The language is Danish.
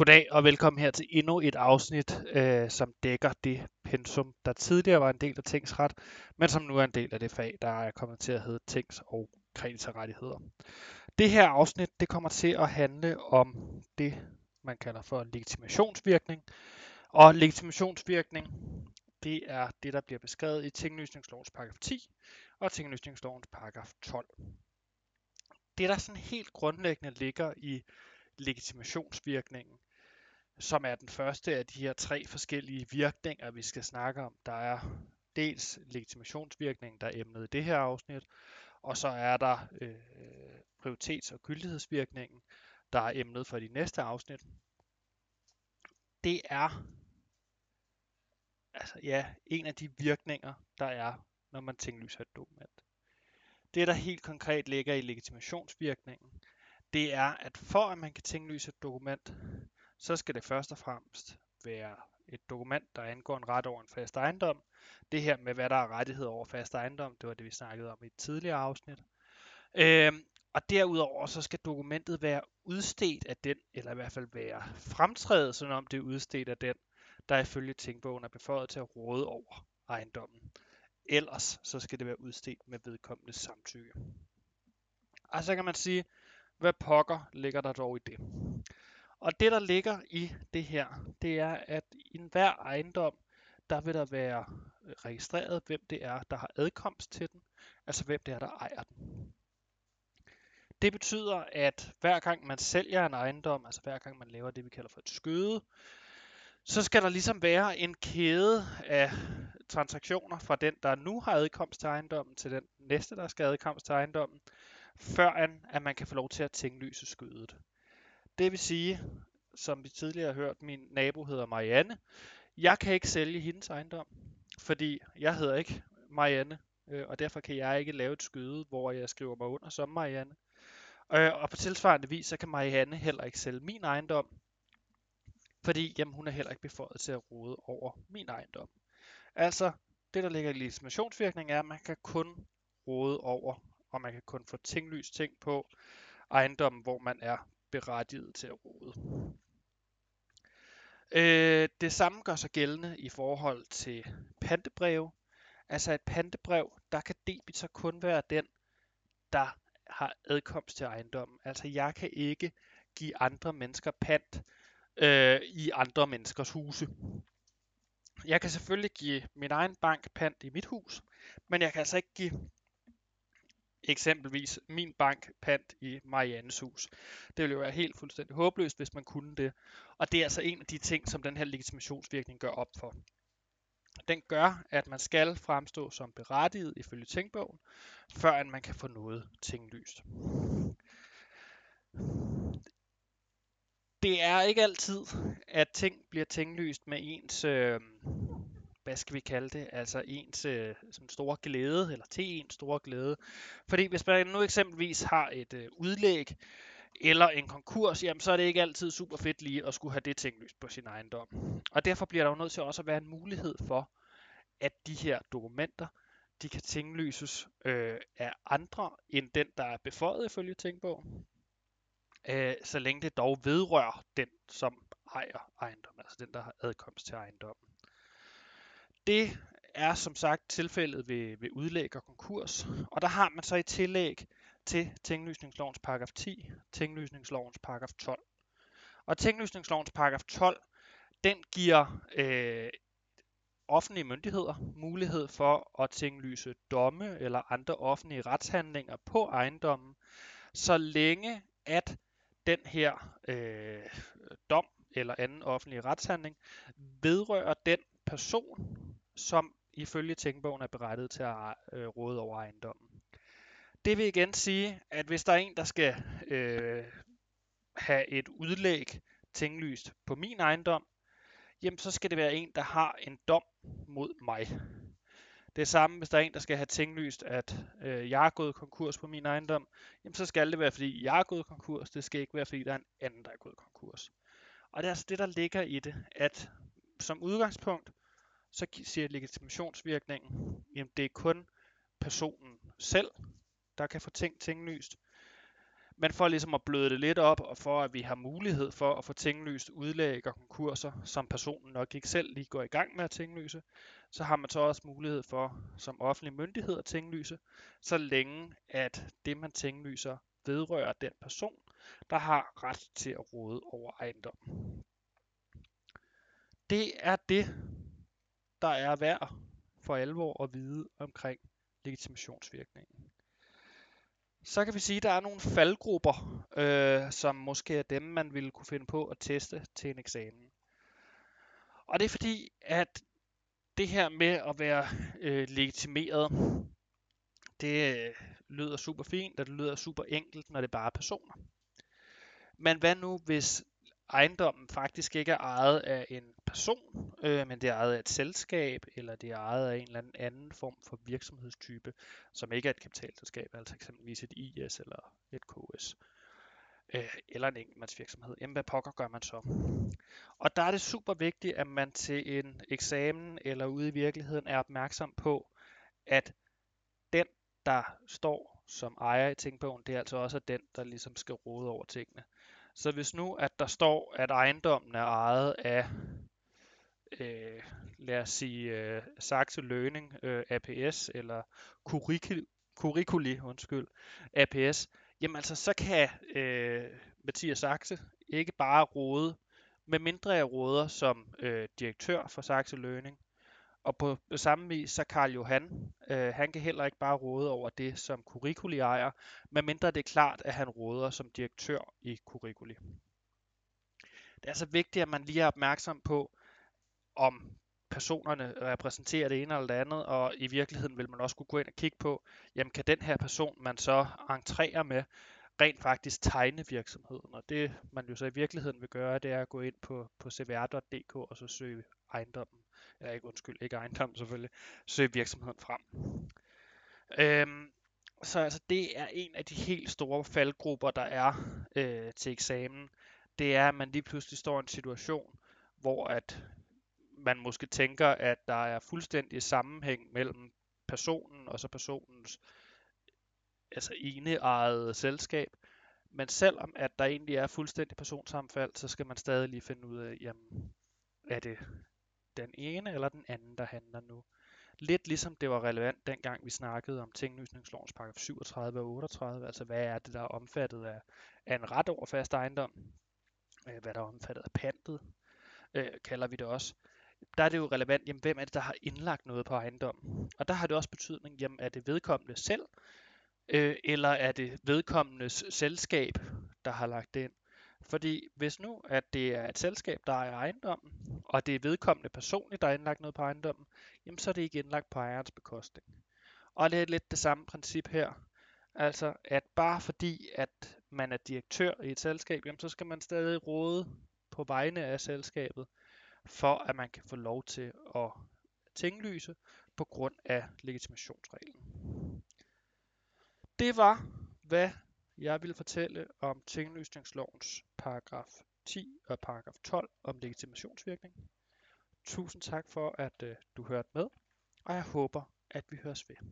Goddag og velkommen her til endnu et afsnit, øh, som dækker det pensum, der tidligere var en del af tingsret, men som nu er en del af det fag, der er kommet til at hedde tings- og kreditorrettigheder. Det her afsnit det kommer til at handle om det, man kalder for legitimationsvirkning. Og legitimationsvirkning, det er det, der bliver beskrevet i tinglysningslovens paragraf 10 og tinglysningslovens paragraf 12. Det, der sådan helt grundlæggende ligger i legitimationsvirkningen, som er den første af de her tre forskellige virkninger, vi skal snakke om. Der er dels legitimationsvirkningen, der er emnet i det her afsnit, og så er der øh, prioritets- og gyldighedsvirkningen, der er emnet for de næste afsnit. Det er altså ja, en af de virkninger, der er, når man tinglyser et dokument. Det, der helt konkret ligger i legitimationsvirkningen, det er, at for at man kan tinglyse et dokument, så skal det først og fremmest være et dokument, der angår en ret over en fast ejendom. Det her med, hvad der er rettighed over fast ejendom, det var det, vi snakkede om i et tidligere afsnit. Øhm, og derudover så skal dokumentet være udstedt af den, eller i hvert fald være fremtrædet, som om det er udstedt af den, der ifølge tænkbogen er beføjet til at råde over ejendommen. Ellers så skal det være udstedt med vedkommende samtykke. Og så kan man sige, hvad pokker ligger der dog i det? Og det, der ligger i det her, det er, at i enhver ejendom, der vil der være øh, registreret, hvem det er, der har adkomst til den, altså hvem det er, der ejer den. Det betyder, at hver gang man sælger en ejendom, altså hver gang man laver det, vi kalder for et skøde, så skal der ligesom være en kæde af transaktioner fra den, der nu har adkomst til ejendommen, til den næste, der skal have adkomst til ejendommen, før at man kan få lov til at tinglyse skødet. Det vil sige, som vi tidligere har hørt, min nabo hedder Marianne. Jeg kan ikke sælge hendes ejendom, fordi jeg hedder ikke Marianne, øh, og derfor kan jeg ikke lave et skyde, hvor jeg skriver mig under som Marianne. Øh, og på tilsvarende vis, så kan Marianne heller ikke sælge min ejendom, fordi jamen, hun er heller ikke beføjet til at råde over min ejendom. Altså, det der ligger i legitimationsvirkning er, at man kan kun råde over, og man kan kun få tinglyst ting på ejendommen, hvor man er berettiget til at råde. Øh, det samme gør sig gældende i forhold til pantebreve. Altså et pantebrev, der kan debitor kun være den, der har adkomst til ejendommen. Altså jeg kan ikke give andre mennesker pant øh, i andre menneskers huse. Jeg kan selvfølgelig give min egen bank pant i mit hus, men jeg kan altså ikke give eksempelvis min bank pant i Mariannes hus. Det ville jo være helt fuldstændig håbløst, hvis man kunne det. Og det er altså en af de ting, som den her legitimationsvirkning gør op for. Den gør, at man skal fremstå som berettiget ifølge tænkbogen, før at man kan få noget tinglyst. Det er ikke altid, at ting bliver tinglyst med ens øh, hvad skal vi kalde det, altså ens øh, sådan store glæde, eller til ens store glæde. Fordi hvis man nu eksempelvis har et øh, udlæg, eller en konkurs, jamen så er det ikke altid super fedt lige at skulle have det tinglyst på sin ejendom. Og derfor bliver der jo nødt til også at være en mulighed for, at de her dokumenter, de kan tinglyses øh, af andre end den, der er beføjet ifølge tingbogen, øh, så længe det dog vedrører den, som ejer ejendommen, altså den, der har adkomst til ejendommen. Det er som sagt tilfældet ved, ved udlæg og konkurs, og der har man så i tillæg til tinglysningslovens paragraf 10, tinglysningslovens paragraf 12. Og tinglysningslovens paragraf 12, den giver øh, offentlige myndigheder mulighed for at tinglyse domme eller andre offentlige retshandlinger på ejendommen, så længe at den her øh, dom eller anden offentlig retshandling vedrører den person, som ifølge tænkbogen er berettiget til at øh, råde over ejendommen. Det vil igen sige, at hvis der er en, der skal øh, have et udlæg tinglyst på min ejendom, jamen så skal det være en, der har en dom mod mig. Det er samme, hvis der er en, der skal have tinglyst, at øh, jeg er gået konkurs på min ejendom, jamen så skal det være, fordi jeg er gået konkurs. Det skal ikke være, fordi der er en anden, der er gået konkurs. Og det er altså det, der ligger i det, at som udgangspunkt, så siger legitimationsvirkningen, jamen det er kun personen selv, der kan få ting tinglyst. Men for ligesom at bløde det lidt op, og for at vi har mulighed for at få tinglyst udlæg og konkurser, som personen nok ikke selv lige går i gang med at tinglyse, så har man så også mulighed for som offentlig myndighed at tinglyse, så længe at det man tinglyser vedrører den person, der har ret til at råde over ejendommen. Det er det, der er værd for alvor at vide omkring legitimationsvirkningen. Så kan vi sige, at der er nogle faldgrupper, øh, som måske er dem, man ville kunne finde på at teste til en eksamen. Og det er fordi, at det her med at være øh, legitimeret, det øh, lyder super fint, og det lyder super enkelt, når det bare er personer. Men hvad nu, hvis ejendommen faktisk ikke er ejet af en person, øh, men det er ejet af et selskab, eller det er ejet af en eller anden anden form for virksomhedstype, som ikke er et kapitalselskab, altså eksempelvis et IS eller et KS, øh, eller en enkeltmandsvirksomhed. Jamen, hvad pokker gør man så? Og der er det super vigtigt, at man til en eksamen eller ude i virkeligheden er opmærksom på, at den, der står som ejer i tingbogen, det er altså også den, der ligesom skal råde over tingene. Så hvis nu, at der står, at ejendommen er ejet af, øh, lad os sige, øh, Saxe Learning øh, APS, eller Curriculi, Curriculi undskyld, APS, jamen altså, så kan øh, Mathias Saxe ikke bare råde, med mindre jeg råder som øh, direktør for Saxe Learning, og på samme vis, så Karl Johan, øh, han kan heller ikke bare råde over det, som Curriculi ejer, medmindre det er klart, at han råder som direktør i Curriculi. Det er altså vigtigt, at man lige er opmærksom på, om personerne repræsenterer det ene eller det andet, og i virkeligheden vil man også kunne gå ind og kigge på, jamen kan den her person, man så entrerer med, rent faktisk tegne virksomheden. Og det man jo så i virkeligheden vil gøre, det er at gå ind på, på cvr.dk og så søge ejendommen eller ikke undskyld, ikke ejendom selvfølgelig, søge virksomheden frem. Øhm, så altså, det er en af de helt store faldgrupper, der er øh, til eksamen. Det er, at man lige pludselig står i en situation, hvor at man måske tænker, at der er fuldstændig sammenhæng mellem personen og så personens altså eget selskab. Men selvom at der egentlig er fuldstændig personsamfald, så skal man stadig lige finde ud af, jamen, er det den ene eller den anden, der handler nu. Lidt ligesom det var relevant dengang vi snakkede om tinglysningslovens paragraf 37 og 38, altså hvad er det, der er omfattet af, af en ret over fast ejendom, øh, hvad der er omfattet af pantet, øh, kalder vi det også. Der er det jo relevant, jamen, hvem er det, der har indlagt noget på ejendommen. Og der har det også betydning, jamen, er det vedkommende selv, øh, eller er det vedkommendes selskab, der har lagt det ind. Fordi hvis nu, at det er et selskab, der ejer ejendommen, og det er vedkommende personligt, der har indlagt noget på ejendommen, jamen så er det ikke indlagt på ejerens bekostning. Og det er lidt det samme princip her. Altså, at bare fordi, at man er direktør i et selskab, jamen så skal man stadig råde på vegne af selskabet, for at man kan få lov til at tinglyse på grund af legitimationsreglen. Det var, hvad jeg ville fortælle om tinglysningslovens paragraf 10 og paragraf 12 om legitimationsvirkning. Tusind tak for, at øh, du hørte med, og jeg håber, at vi høres ved.